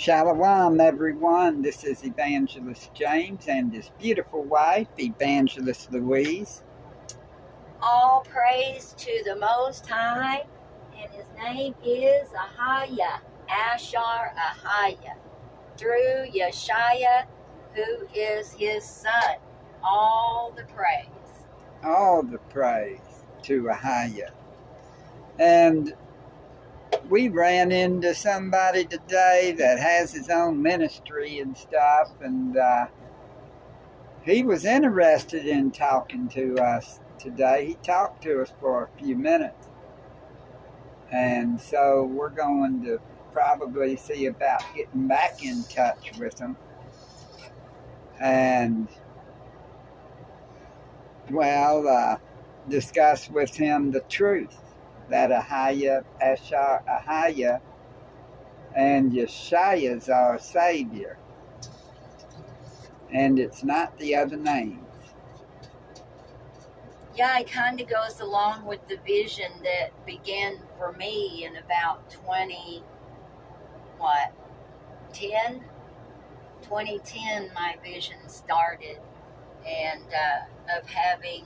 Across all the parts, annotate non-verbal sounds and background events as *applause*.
Shalom, everyone. This is Evangelist James and his beautiful wife, Evangelist Louise. All praise to the Most High, and his name is Ahaya, Ashar Ahaya, through Yeshaya, who is his son. All the praise. All the praise to Ahaya. And we ran into somebody today that has his own ministry and stuff, and uh, he was interested in talking to us today. He talked to us for a few minutes, and so we're going to probably see about getting back in touch with him. And well, uh, discuss with him the truth that Ahaya, Ashar, Ahaya, and Yeshaya is our Savior. And it's not the other names. Yeah, it kind of goes along with the vision that began for me in about 20, what, 10? 2010, my vision started, and uh, of having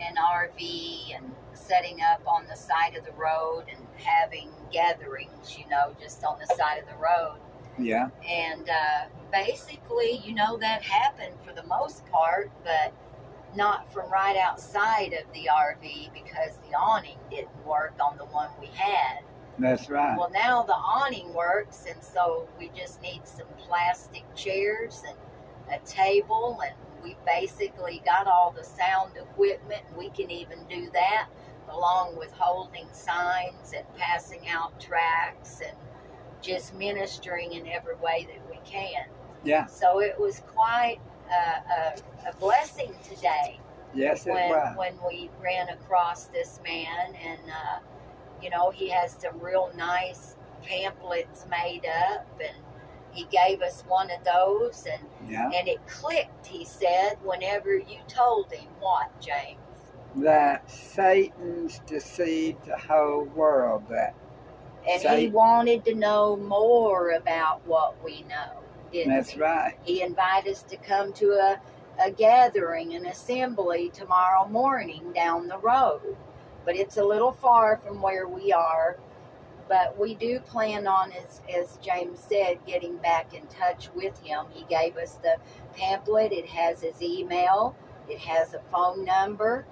an RV and setting up on the side of the road and having gatherings, you know, just on the side of the road. Yeah. And uh, basically, you know, that happened for the most part, but not from right outside of the RV because the awning didn't work on the one we had. That's right. Well, now the awning works, and so we just need some plastic chairs and a table, and we basically got all the sound equipment. We can even do that along with holding signs and passing out tracts and just ministering in every way that we can. Yeah. So it was quite a, a, a blessing today. Yes, it when, was. When we ran across this man, and uh, you know, he has some real nice pamphlets made up, and he gave us one of those, and yeah. and it clicked. He said, whenever you told him what, James that Satan's deceived the whole world. That and Satan, he wanted to know more about what we know. That's he? right. He invited us to come to a, a gathering, an assembly tomorrow morning down the road. But it's a little far from where we are. But we do plan on, as, as James said, getting back in touch with him. He gave us the pamphlet, it has his email, it has a phone number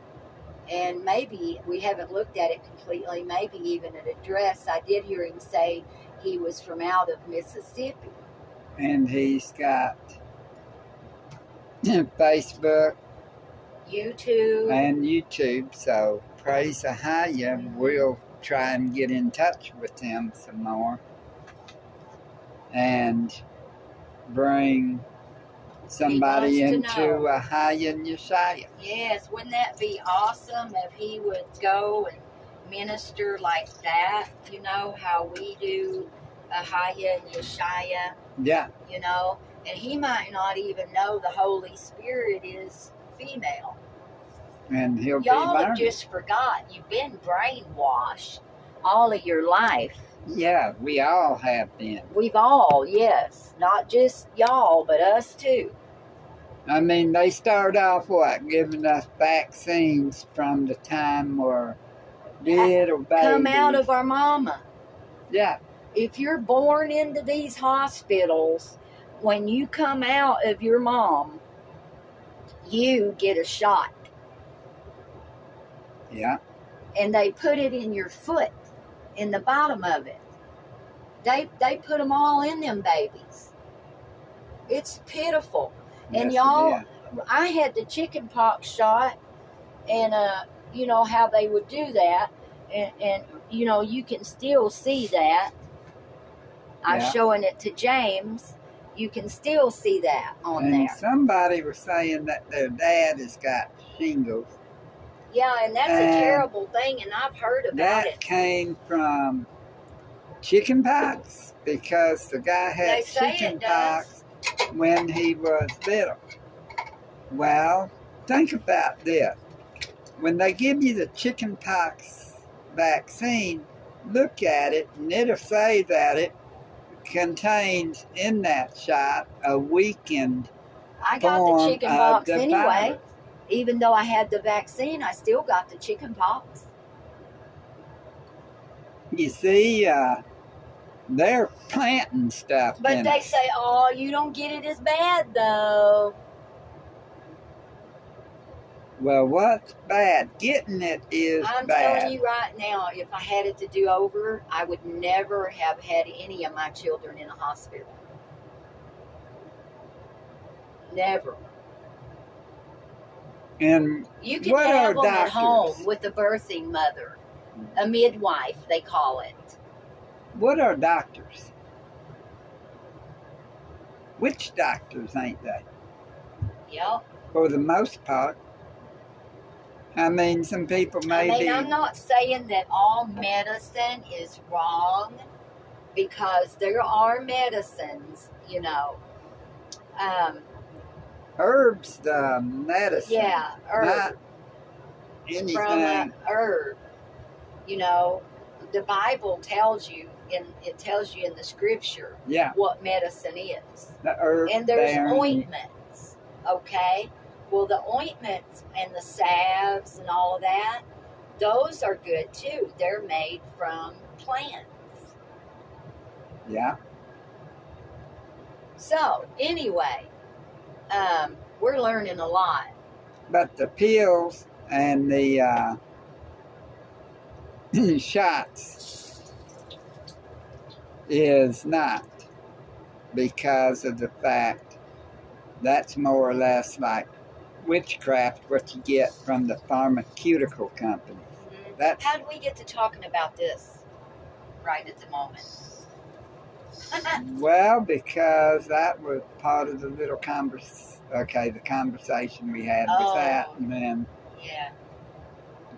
and maybe we haven't looked at it completely, maybe even an address. I did hear him say he was from out of Mississippi. And he's got *laughs* Facebook, YouTube, and YouTube. So praise. Mm-hmm. We'll try and get in touch with him some more and bring somebody into Ahaya and Yeshaya. Yes, wouldn't that be awesome if he would go and minister like that? You know, how we do Ahaya and Yeshaya. Yeah. You know, and he might not even know the Holy Spirit is female. And he'll Y'all have just forgot. You've been brainwashed all of your life. Yeah, we all have been. We've all, yes. Not just y'all, but us too. I mean, they start off what? Giving us vaccines from the time we're little babies. Come out of our mama. Yeah. If you're born into these hospitals, when you come out of your mom, you get a shot. Yeah. And they put it in your foot, in the bottom of it. They they put them all in them babies. It's pitiful. And y'all, I had the chicken pox shot, and uh, you know how they would do that, and, and you know you can still see that. I'm yeah. showing it to James. You can still see that on and there. Somebody was saying that their dad has got shingles. Yeah, and that's and a terrible thing, and I've heard about that it. That came from chicken pox because the guy had chicken pox when he was little. Well, think about this. When they give you the chicken pox vaccine, look at it and it'll say that it contains in that shot a weakened I got the chicken pox the anyway. virus. Even though I had the vaccine, I still got the chicken pox. You see, uh, they're planting stuff But they it. say, oh, you don't get it as bad though. Well, what's bad? Getting it is I'm bad. telling you right now, if I had it to do over, I would never have had any of my children in a hospital. Never. and You can What are have them at home with a birthing mother, a midwife, they call it. What are doctors? Which doctors ain't they? Yep. For the most part. I mean, some people maybe. I mean, I'm not saying that all medicine is wrong because there are medicines, you know. Um, herbs, the medicine. yeah, herb. Not from a herb. You know, the Bible tells you in it tells you in the scripture Yeah, what medicine is. the herb. And there's ointments, okay? Well, the ointments and the salves and all of that, those are good too. They're made from plants. Yeah, So, anyway, um, we're learning a lot. but the pills and the uh, *clears throat* shots is not because of the fact that's more or less like witchcraft what you get from the pharmaceutical company. Mm-hmm. That's How did we get to talking about this right at the moment? *laughs* well because that was part of the little convers okay, the conversation we had Oh. with that and then yeah.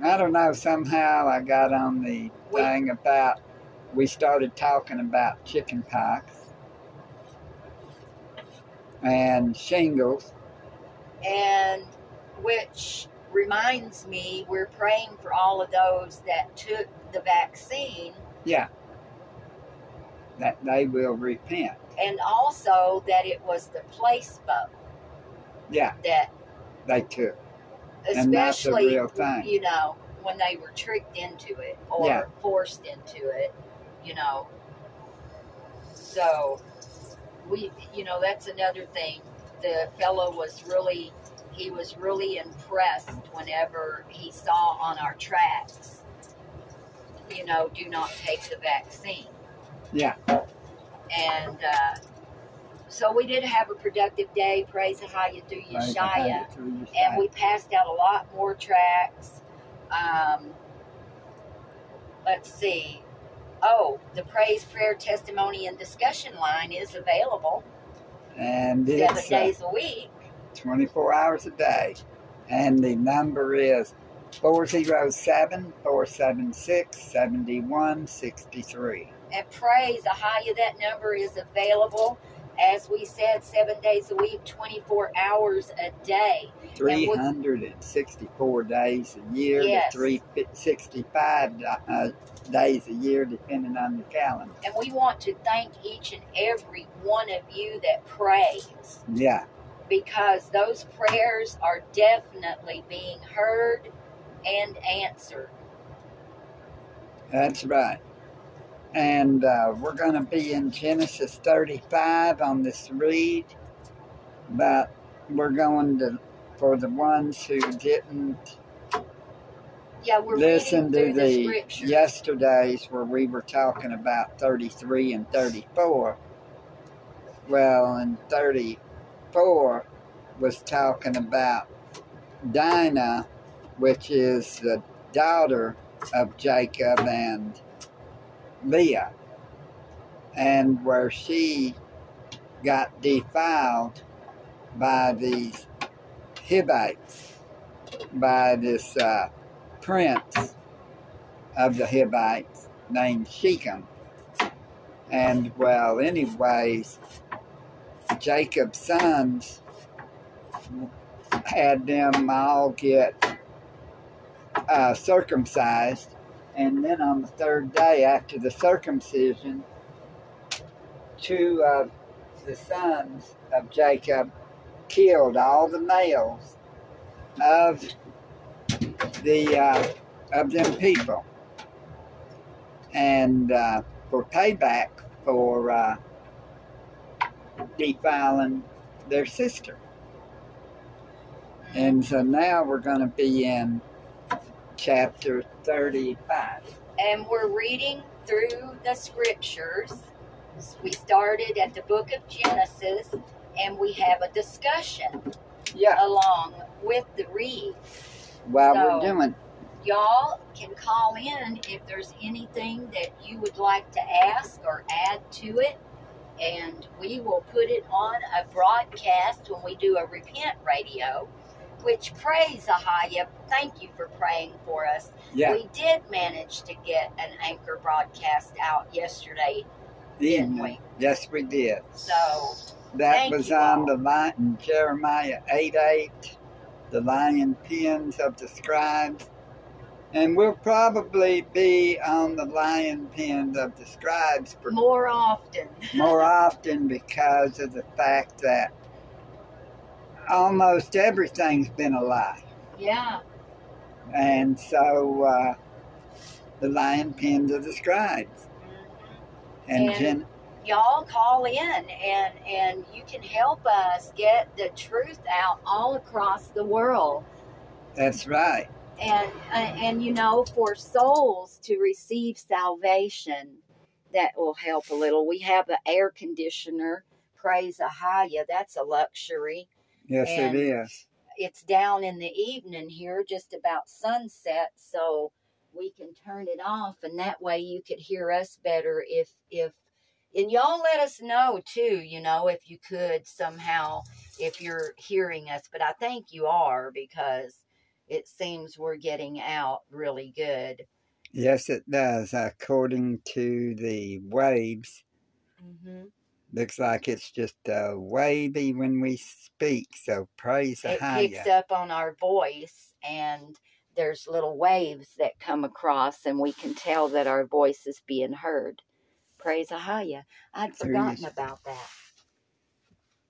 I don't know, somehow I got on the We- thing about we started talking about chicken pox and shingles. And which reminds me, we're praying for all of those that took the vaccine Yeah. That they will repent. and also that it was the placebo Yeah, that they took. And that's the especially real thing. you know when they were tricked into it or Yeah. forced into it you know so we you know that's another thing the fellow was really he was really impressed whenever he saw on our tracks you know do not take the vaccine Yeah. and uh, so we did have a productive day praise how you do They Yeshaya had it through your and we passed out a lot more tracks. Um, let's see. Oh, the praise, prayer, testimony, and discussion line is available and seven it's uh, days a week. 24 hours a day. And the number is 407 476 7163. And praise, Ahaya, that number is available, as we said, seven days a week, 24 hours a day. 364 days a year Yes. to 365 uh, days a year, depending on the calendar. And we want to thank each and every one of you that prays. Yeah, because those prayers are definitely being heard and answered. that's right. And uh, we're going to be in Genesis 35 on this read, but we're going to, for the ones who didn't Yeah, listen to the, the yesterday's where we were talking about 33 and 34. Well, in 34 was talking about Dinah, which is the daughter of Jacob and Leah, and where she got defiled by these Hivites, by this uh, prince of the Hivites named Shechem. And well, anyways, Jacob's sons had them all get uh, circumcised. And then on the third day after the circumcision, two of the sons of Jacob killed all the males of the uh, of them people, and uh, for payback for uh, defiling their sister. And so now we're going to be in chapter 35. And we're reading through the scriptures. We started at the book of Genesis and we have a discussion Yeah, along with the read. while So- we're doing, Y'all can call in if there's anything that you would like to ask or add to it. And we will put it on a broadcast when we do a repent radio. Which praise Ahaya, thank you for praying for us. yeah, We did manage to get an anchor broadcast out yesterday, didn't we? Yes, we did. So That was on all. the line Jeremiah 8 8, the lion pens of the scribes. And we'll probably be on the lion pens of the scribes for more often. *laughs* more often because of the fact that almost everything's been a lie. Yeah. And so uh, the lion pens of the scribes. And, And- Jen, y'all call in and and you can help us get the truth out all across the world that's right. and and, and you know for souls to receive salvation that will help a little we have an air conditioner praise ahaya that's a luxury Yes, And- it is. it's down in the evening here just about sunset so we can turn it off and that way you could hear us better if if and y'all let us know too you know if you could somehow if you're hearing us but i think you are because it seems we're getting out really good Yes, it does. According to the waves, mm-hmm. Looks like it's just uh, wavy when we speak. So praise it higher. picks up on our voice and there's little waves that come across and we can tell that our voice is being heard praise ahaya i'd Through forgotten about that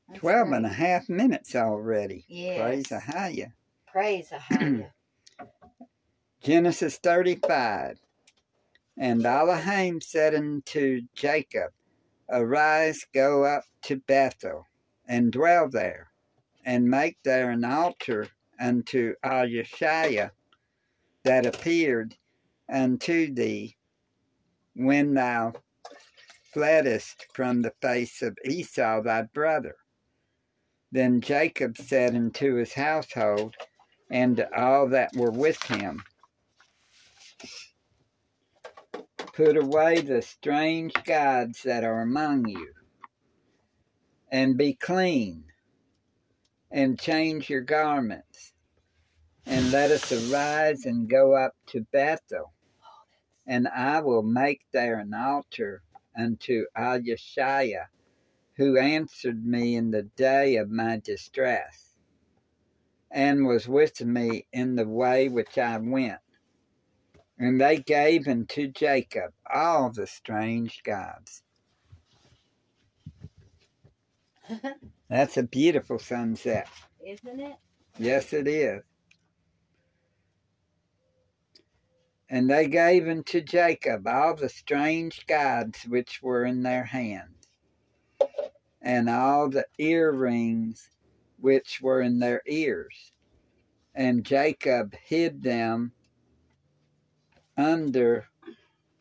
That's Twelve and a half minutes already. yes Praise Ahaya. praise ahaya *clears throat* Genesis 35. And Elohim said unto Jacob, Arise, go up to Bethel, and dwell there, and make there an altar unto Alyashiah that appeared unto thee when thou fleddest from the face of Esau thy brother. Then Jacob said unto his household and to all that were with him, Put away the strange gods that are among you, and be clean, and change your garments, and let us arise and go up to Bethel, and I will make there an altar unto Alyashiah, who answered me in the day of my distress, and was with me in the way which I went. And they gave unto Jacob all the strange gods. *laughs* That's a beautiful sunset. isn't it Yes, it is. And they gave unto Jacob all the strange gods which were in their hands, and all the earrings which were in their ears. And Jacob hid them under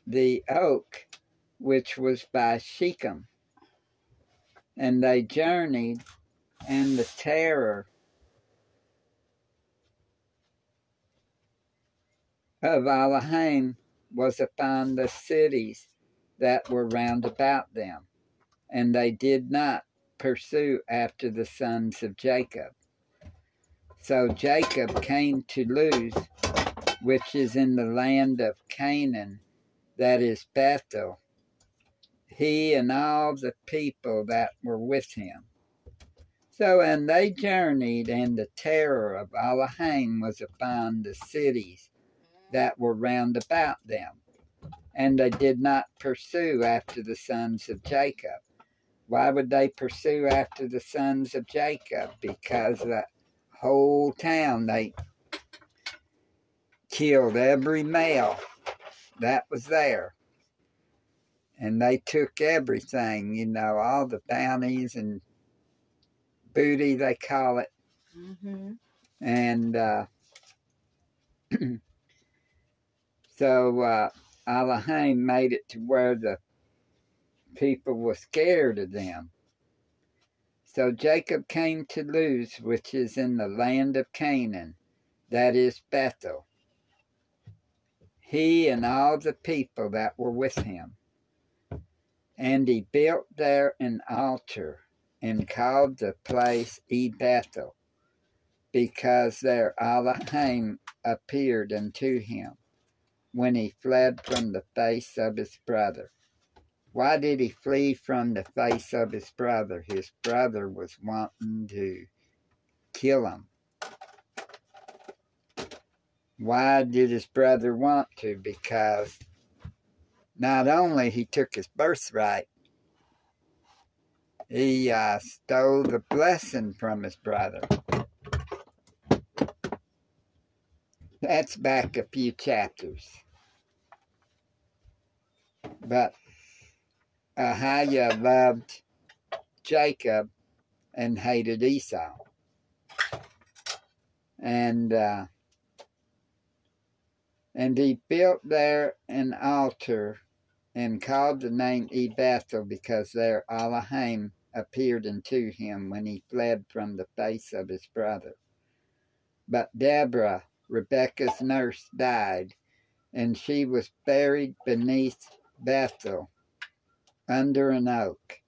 the oak which was by Shechem. And they journeyed, and the terror of Elohim was upon the cities that were round about them, and they did not pursue after the sons of Jacob. So Jacob came to Luz, which is in the land of Canaan, that is Bethel, he and all the people that were with him. So, and they journeyed, and the terror of Elohim was upon the cities that were round about them. And they did not pursue after the sons of Jacob. Why would they pursue after the sons of Jacob? Because the whole town they killed every male that was there. And they took everything, you know, all the bounties and booty, they call it. Mm-hmm. And uh, *clears throat* so uh, Elohim made it to where the people were scared of them. So Jacob came to Luz, which is in the land of Canaan, that is Bethel he and all the people that were with him. And he built there an altar and called the place E Bethel, because there Elohim appeared unto him when he fled from the face of his brother. Why did he flee from the face of his brother? His brother was wanting to kill him. Why did his brother want to? Because not only he took his birthright, he uh, stole the blessing from his brother. That's back a few chapters. But Ahaya loved Jacob and hated Esau. And uh, and he built there an altar and called the name Ebethel because there Elohim appeared unto him when he fled from the face of his brother. But Deborah, Rebekah's nurse, died, and she was buried beneath Bethel under an oak,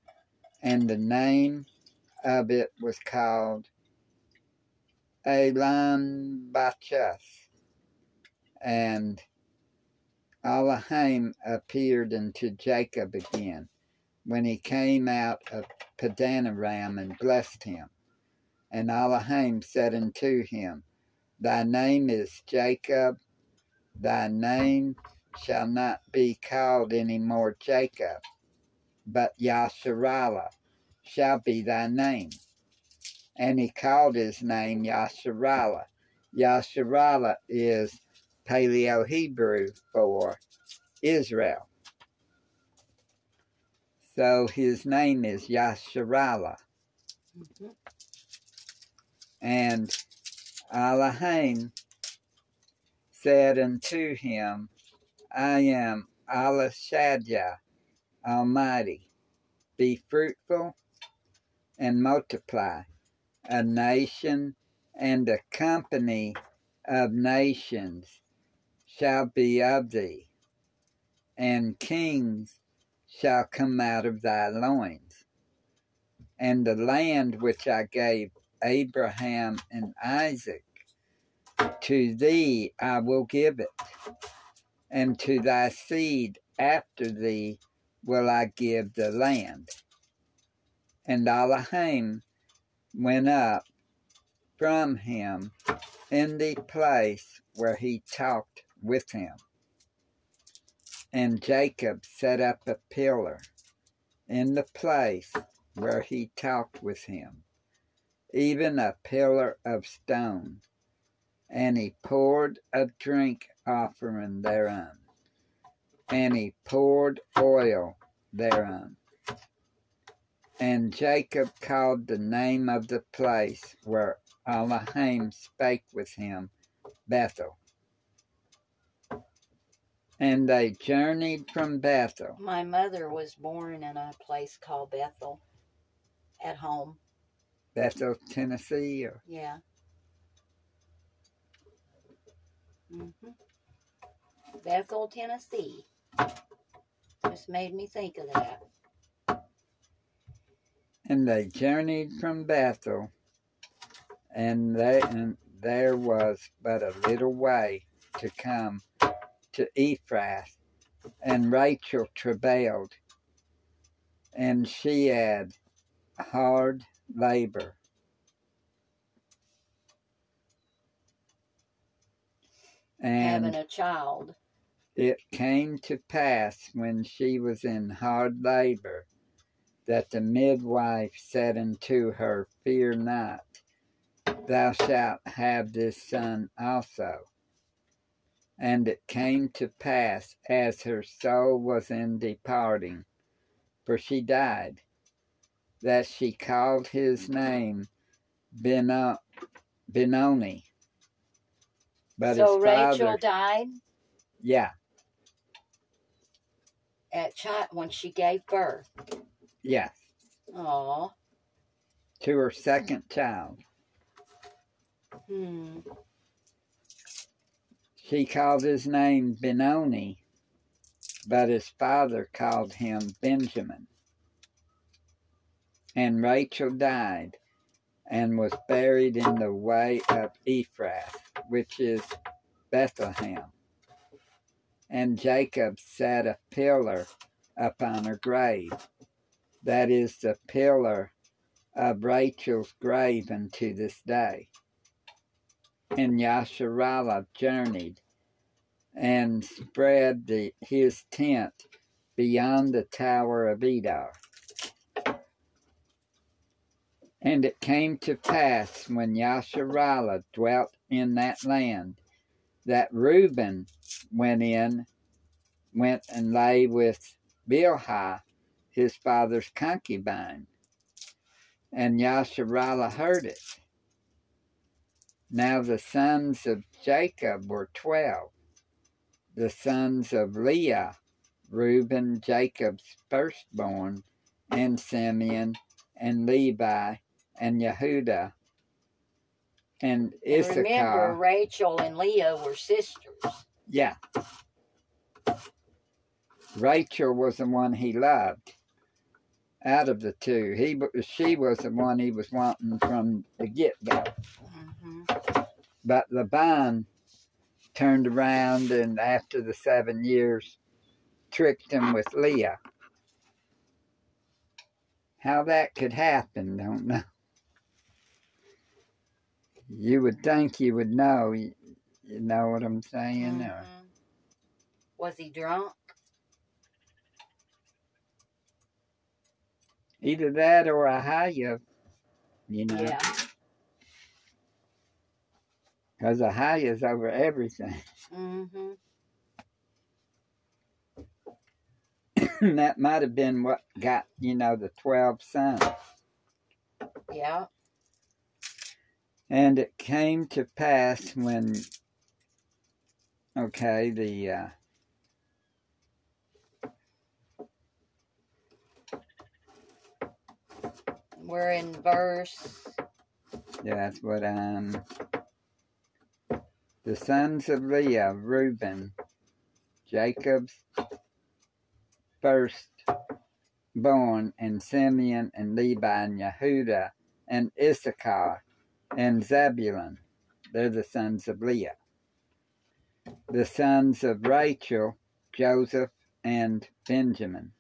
and the name of it was called Elon Bachuth and Elohim appeared unto Jacob again when he came out of Padanaram and blessed him. And Elohim said unto him, Thy name is Jacob, thy name shall not be called any more Jacob, but Yasharallah shall be thy name. And he called his name Yasharallah. Yasharallah is Paleo Hebrew for Israel. So his name is Yasharallah. Mm-hmm. And Elohim said unto him, I am Allah Shaddai, Almighty. Be fruitful and multiply, a nation and a company of nations shall be of thee, and kings shall come out of thy loins. And the land which I gave Abraham and Isaac, to thee I will give it, and to thy seed after thee will I give the land. And Elohim went up from him in the place where he talked with him. And Jacob set up a pillar in the place where he talked with him, even a pillar of stone. And he poured a drink offering thereon, and he poured oil thereon. And Jacob called the name of the place where Elohim spake with him Bethel. And they journeyed from Bethel. My mother was born in a place called Bethel at home. Bethel, Tennessee? Or? Yeah. Mm-hmm. Bethel, Tennessee. Just made me think of that. And they journeyed from Bethel, and, they, and there was but a little way to come to Ephrath, and Rachel travailed, and she had hard labor. And having a child. It came to pass when she was in hard labor that the midwife said unto her, Fear not, thou shalt have this son also. And it came to pass as her soul was in departing, for she died, that she called his name Beno- Benoni. But so his Rachel died yeah, at child when she gave birth. Yes. Oh. to her second child. Hmm. She called his name Benoni, but his father called him Benjamin. And Rachel died and was buried in the way of Ephrath, which is Bethlehem. And Jacob set a pillar upon her grave, that is the pillar of Rachel's grave unto this day. And Yasharallah journeyed and spread the, his tent beyond the tower of Edar. And it came to pass when Yasharallah dwelt in that land that Reuben went in, went and lay with Bilhah, his father's concubine. And Yasharallah heard it. Now the sons of Jacob were twelve. The sons of Leah, Reuben, Jacob's firstborn, and Simeon, and Levi, and Yehuda, and Issachar. And remember, Rachel and Leah were sisters. Yeah. Rachel was the one he loved out of the two. He, she was the one he was wanting from the get go. hmm But Laban turned around and after the seven years tricked him with Leah. How that could happen, don't know. You would think you would know. You, you know what I'm saying? Or, mm-hmm. Was he drunk? either that or a higher, you know, Yeah. Because a higher's over everything. *laughs* Mm-hmm. that might have been what got, you know, the 12 sons. Yeah. And it came to pass when, okay, the, uh, We're in verse. yeah, that's what I'm, the sons of Leah, Reuben, Jacob's firstborn, and Simeon, and Levi, and Yehuda, and Issachar, and Zebulun. They're the sons of Leah. The sons of Rachel, Joseph, and Benjamin.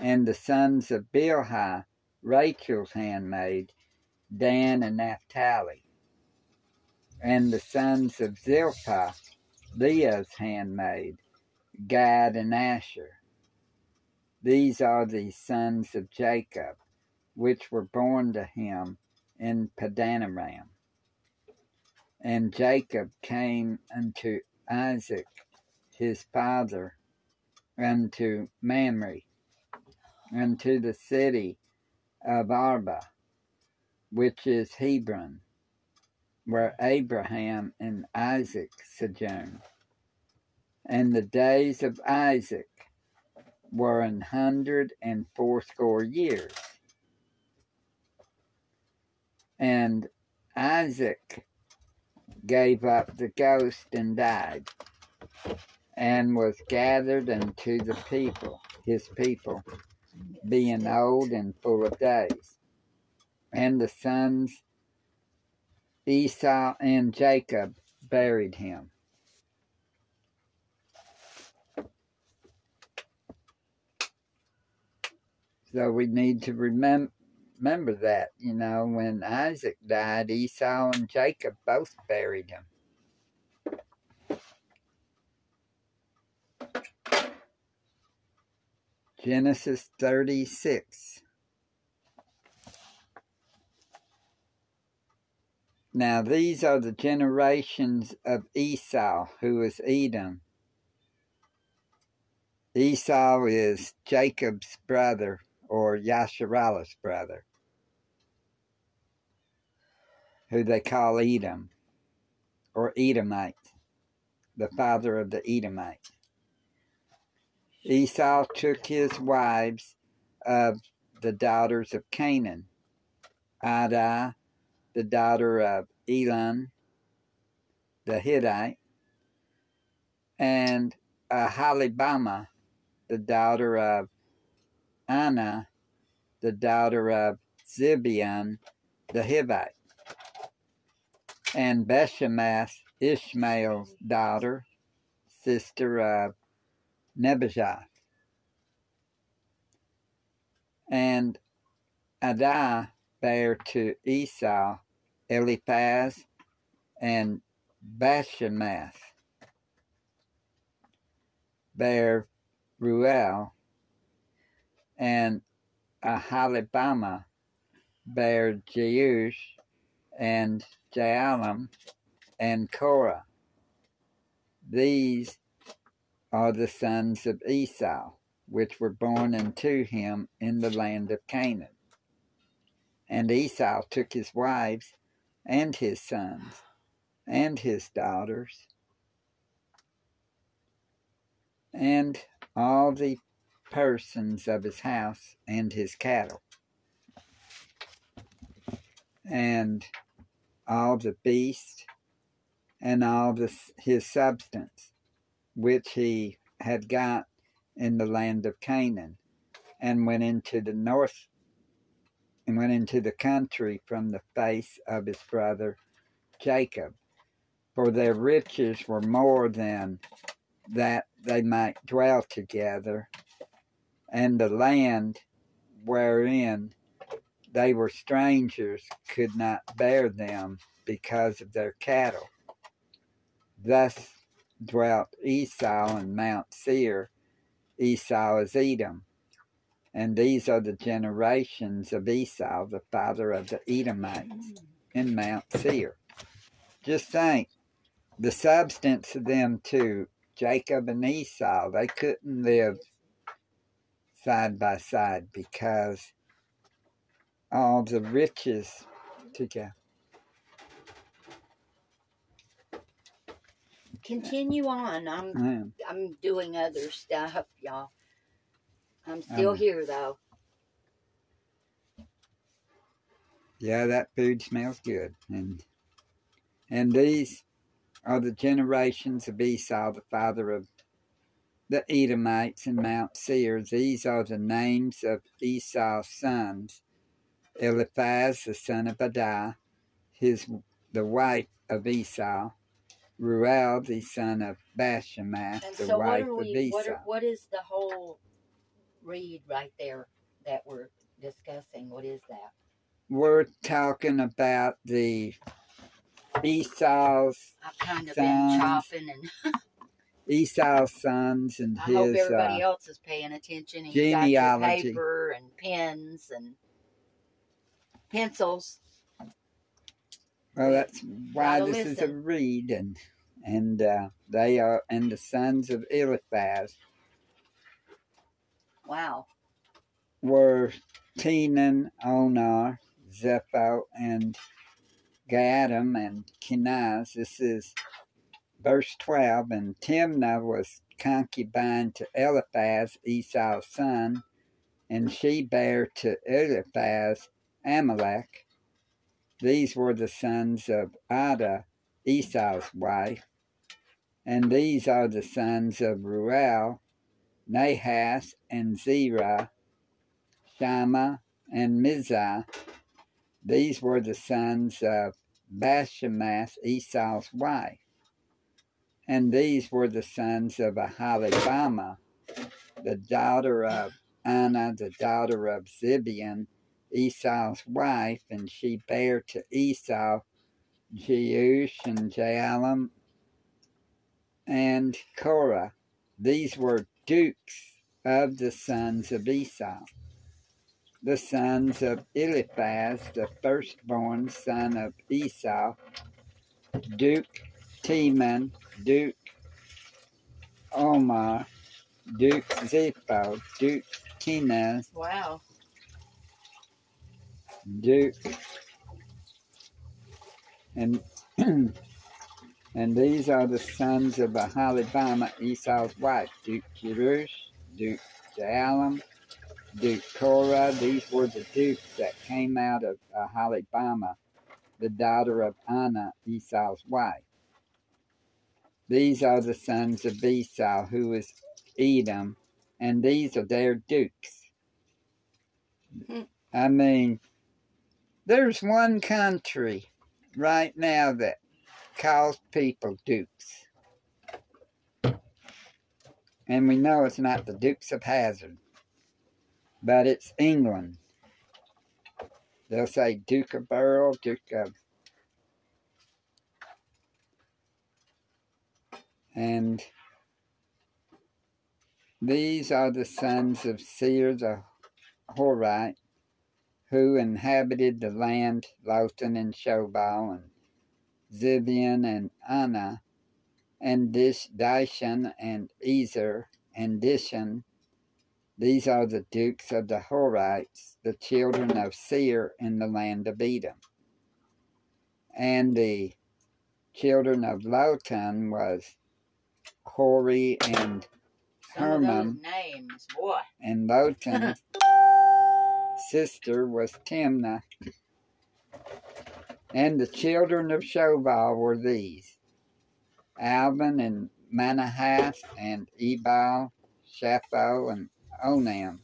And the sons of Bilhah, Rachel's handmaid, Dan and Naphtali. And the sons of Zilpah, Leah's handmaid, Gad and Asher. These are the sons of Jacob, which were born to him in Padanaram. And Jacob came unto Isaac his father, unto Mamre, unto the city of Arba, which is Hebron, where Abraham and Isaac sojourned. And the days of Isaac were an hundred and fourscore years. And Isaac gave up the ghost and died, and was gathered unto the people, his people, being old and full of days. And the sons Esau and Jacob buried him. So we need to remem- remember that, you know, when Isaac died, Esau and Jacob both buried him. Genesis 36. Now these are the generations of Esau, who is Edom. Esau is Jacob's brother, or Yasharallah's brother, who they call Edom, or Edomite, the father of the Edomite. Esau took his wives of the daughters of Canaan, Adah, the daughter of Elon, the Hittite, and uh, Aholibamah, the daughter of Anah, the daughter of Zibeon, the Hivite, and Bashemath, Ishmael's daughter, sister of Nebajoth. And Adah bare to Esau Eliphaz and Bashemath bare Ruel and Aholibamah bare Jeush and Jaalam and Korah. These are the sons of Esau, which were born unto him in the land of Canaan. And Esau took his wives and his sons and his daughters and all the persons of his house and his cattle and all the beasts and all the, his substance which he had got in the land of Canaan and went into the north and went into the country from the face of his brother Jacob. For their riches were more than that they might dwell together, and the land wherein they were strangers could not bear them because of their cattle. Thus dwelt Esau in Mount Seir. Esau is Edom, and these are the generations of Esau, the father of the Edomites, in Mount Seir. Just think, the substance of them two, Jacob and Esau, they couldn't live side by side because all the riches together. Continue on. I'm I'm doing other stuff, y'all. I'm still Um, here though. Yeah, that food smells good. And and these are the generations of Esau, the father of the Edomites and Mount Seir. These are the names of Esau's sons. Eliphaz, the son of Adah, his the wife of Esau. Ruel, the son of Bashemath, And the so wife are of we Esau. what are, what is the whole read right there that we're discussing? What is that? We're talking about the Esau's I've kind of Sons. been chopping and *laughs* Esau's sons and I hope everybody uh, else is paying attention and you got your genealogy. paper and pens and pencils. well that's why this is a read and and uh, they are and the sons of Eliphaz Wow. were Teman, Omar, Zepho, and Gatam and Kenaz. This is verse 12. And Timnah was concubine to Eliphaz, Esau's son, and she bare to Eliphaz Amalek. These were the sons of Adah, Esau's wife. And these are the sons of Ruel, Nahas, and Zerah, Shammah, and Mizzah. These were the sons of Bashemath, Esau's wife. And these were the sons of Aholibamah, the daughter of Anah, the daughter of Zibeon, Esau's wife, and she bare to Esau Jeush and Jaalam and Korah. These were dukes of the sons of Esau. The sons of Eliphaz, the firstborn son of Esau, Duke Teman, Duke Omar, Duke Zepho, Duke Kenaz, Wow. Duke, and *clears throat* and these are the sons of Aholibama, Esau's wife, Duke Jerush, Duke Jaalam, Duke Korah. These were the dukes that came out of Aholibama, the daughter of Anah, Esau's wife. These are the sons of Esau, who is Edom, and these are their dukes. Hmm. I mean, there's one country right now that calls people dukes. And we know it's not the Dukes of Hazzard, but it's England. They'll say Duke of Earl, Duke of. And these are the sons of Seir the Horite, who inhabited the land, Lotan and Shobal, and Zibeon and Anah, and Dish, Dishan and Ezer and Dishan. These are the dukes of the Horites, the children of Seir in the land of Edom. And the children of Lotan was Hori and Hermon, names, boy. and Lotan's sister was Timnah. And the children of Shobal were these Alvan and Manahath and Ebal, Shepho and Onam.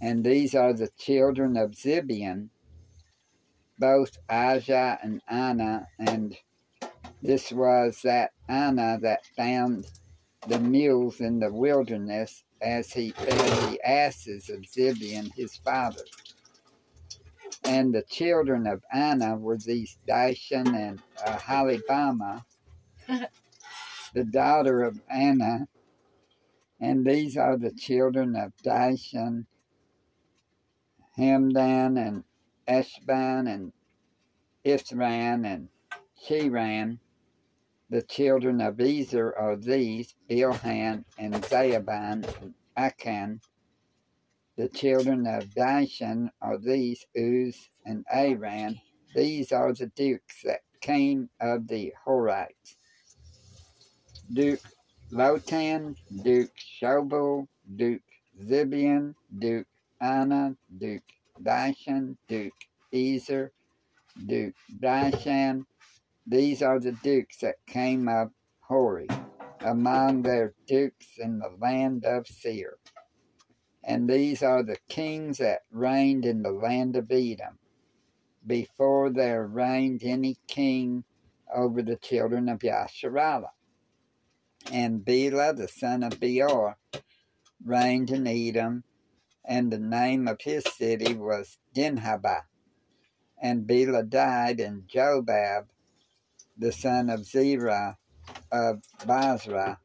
And these are the children of Zibeon, both Ajah and Anah. And this was that Anah that found the mules in the wilderness as he fed the asses of Zibeon his father. And the children of Anah were these Dishan and uh, Halibama, *laughs* the daughter of Anah. And these are the children of Dishan, Hamdan, and Eshban, and Ithran, and Shiran. The children of Ezer are these, Bilhan, and Zaaban, and Akan. The children of Dishan are these, Uz and Aran. These are the dukes that came of the Horites. Duke Lotan, Duke Shobal, Duke Zibeon, Duke Anah, Duke Dishan, Duke Ezer, Duke Dishan. These are the dukes that came of Hori, among their dukes in the land of Seir. And these are the kings that reigned in the land of Edom, before there reigned any king over the children of Yasharallah. And Bela, the son of Beor, reigned in Edom, and the name of his city was Dinhabah. And Bela died, and Jobab, the son of Zerah of Basra,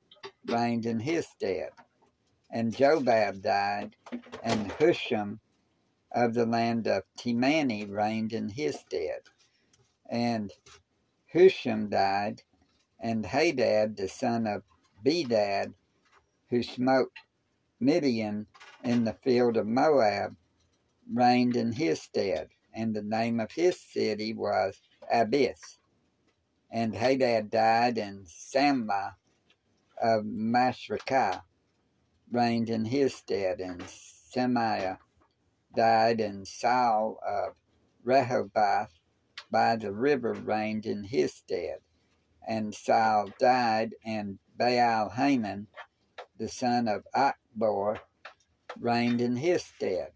reigned in his stead. And Jobab died, and Husham of the land of Temani reigned in his stead. And Husham died, and Hadad, the son of Bedad, who smote Midian in the field of Moab, reigned in his stead. And the name of his city was Abis. And Hadad died, in Samlah of Masrekah reigned in his stead. And Shemaiah died, and Saul of Rehoboth by the river reigned in his stead. And Saul died, and Baal Hanan, the son of Achbor, reigned in his stead.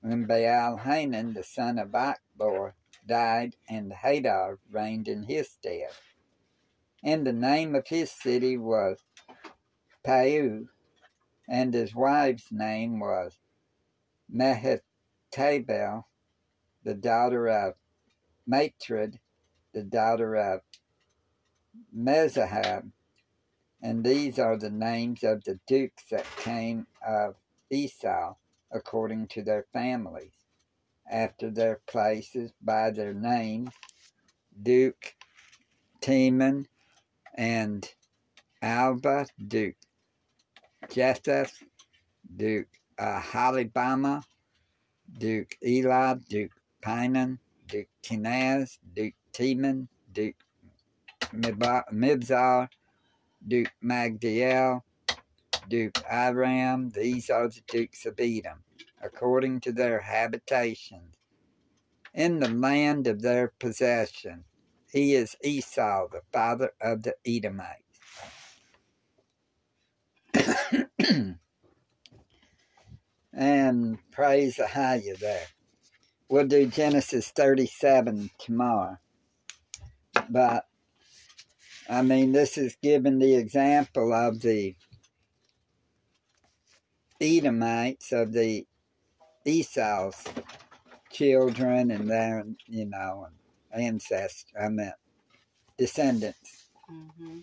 When Baal Hanan, the son of Achbor, died, and Hadar reigned in his stead. And the name of his city was Pau, and his wife's name was Mehetabel, the daughter of Matred, the daughter of Mezahab, And these are the names of the dukes that came of Esau according to their families, after their places by their names Duke, Teman, and Alba, Duke, Jetheth, Duke uh, Duke Eli, Duke Pinan, Duke Kenaz, Duke Teman, Duke Mibzar, Duke Magdiel, Duke Iram. These are the dukes of Edom, according to their habitations, in the land of their possession. He is Esau, the father of the Edomites. *clears throat* and praise the higher there. We'll do Genesis 37 tomorrow. But, I mean, this is given the example of the Edomites, of the Esau's children and their, you know, ancestors, I meant descendants. Mm-hmm.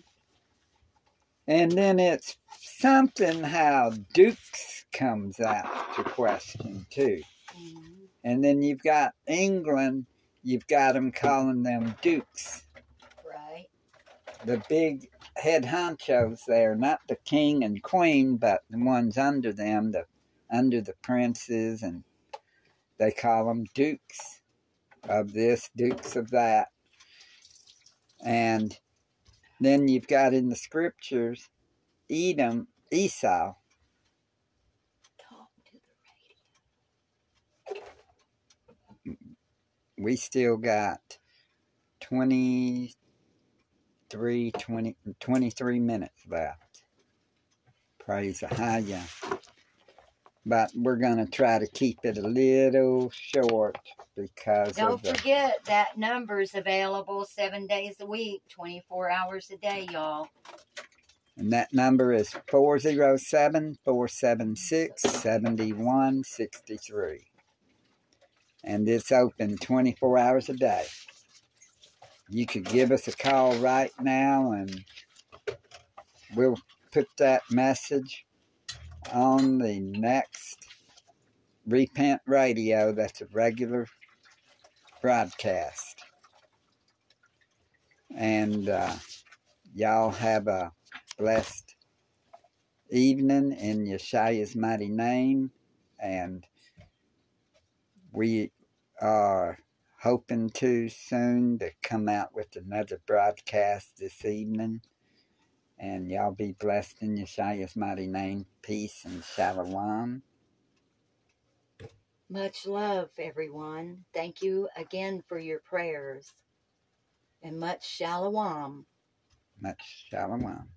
And then it's something how Dukes comes out to question too. And then you've got England, you've got them calling them Dukes. Right. The big head honchos there, not the king and queen, but the ones under them, the under the princes, and they call them Dukes of this, Dukes of that. And then you've got in the scriptures Edom, Esau. We still got 23, 20, 23 minutes left. Praise the high but we're going to try to keep it a little short because don't forget that number is available seven days a week 24 hours a day y'all. And that number is 407 476 7163 and it's open 24 hours a day. You could give us a call right now and we'll put that message on the next Repent Radio that's a regular broadcast. And uh, y'all have a blessed evening in Yeshua's mighty name. And we are hoping to soon to come out with another broadcast this evening. And y'all be blessed in Yeshua's mighty name. Peace and shalom. Much love, everyone. Thank you again for your prayers. And much shalom. Much shalom.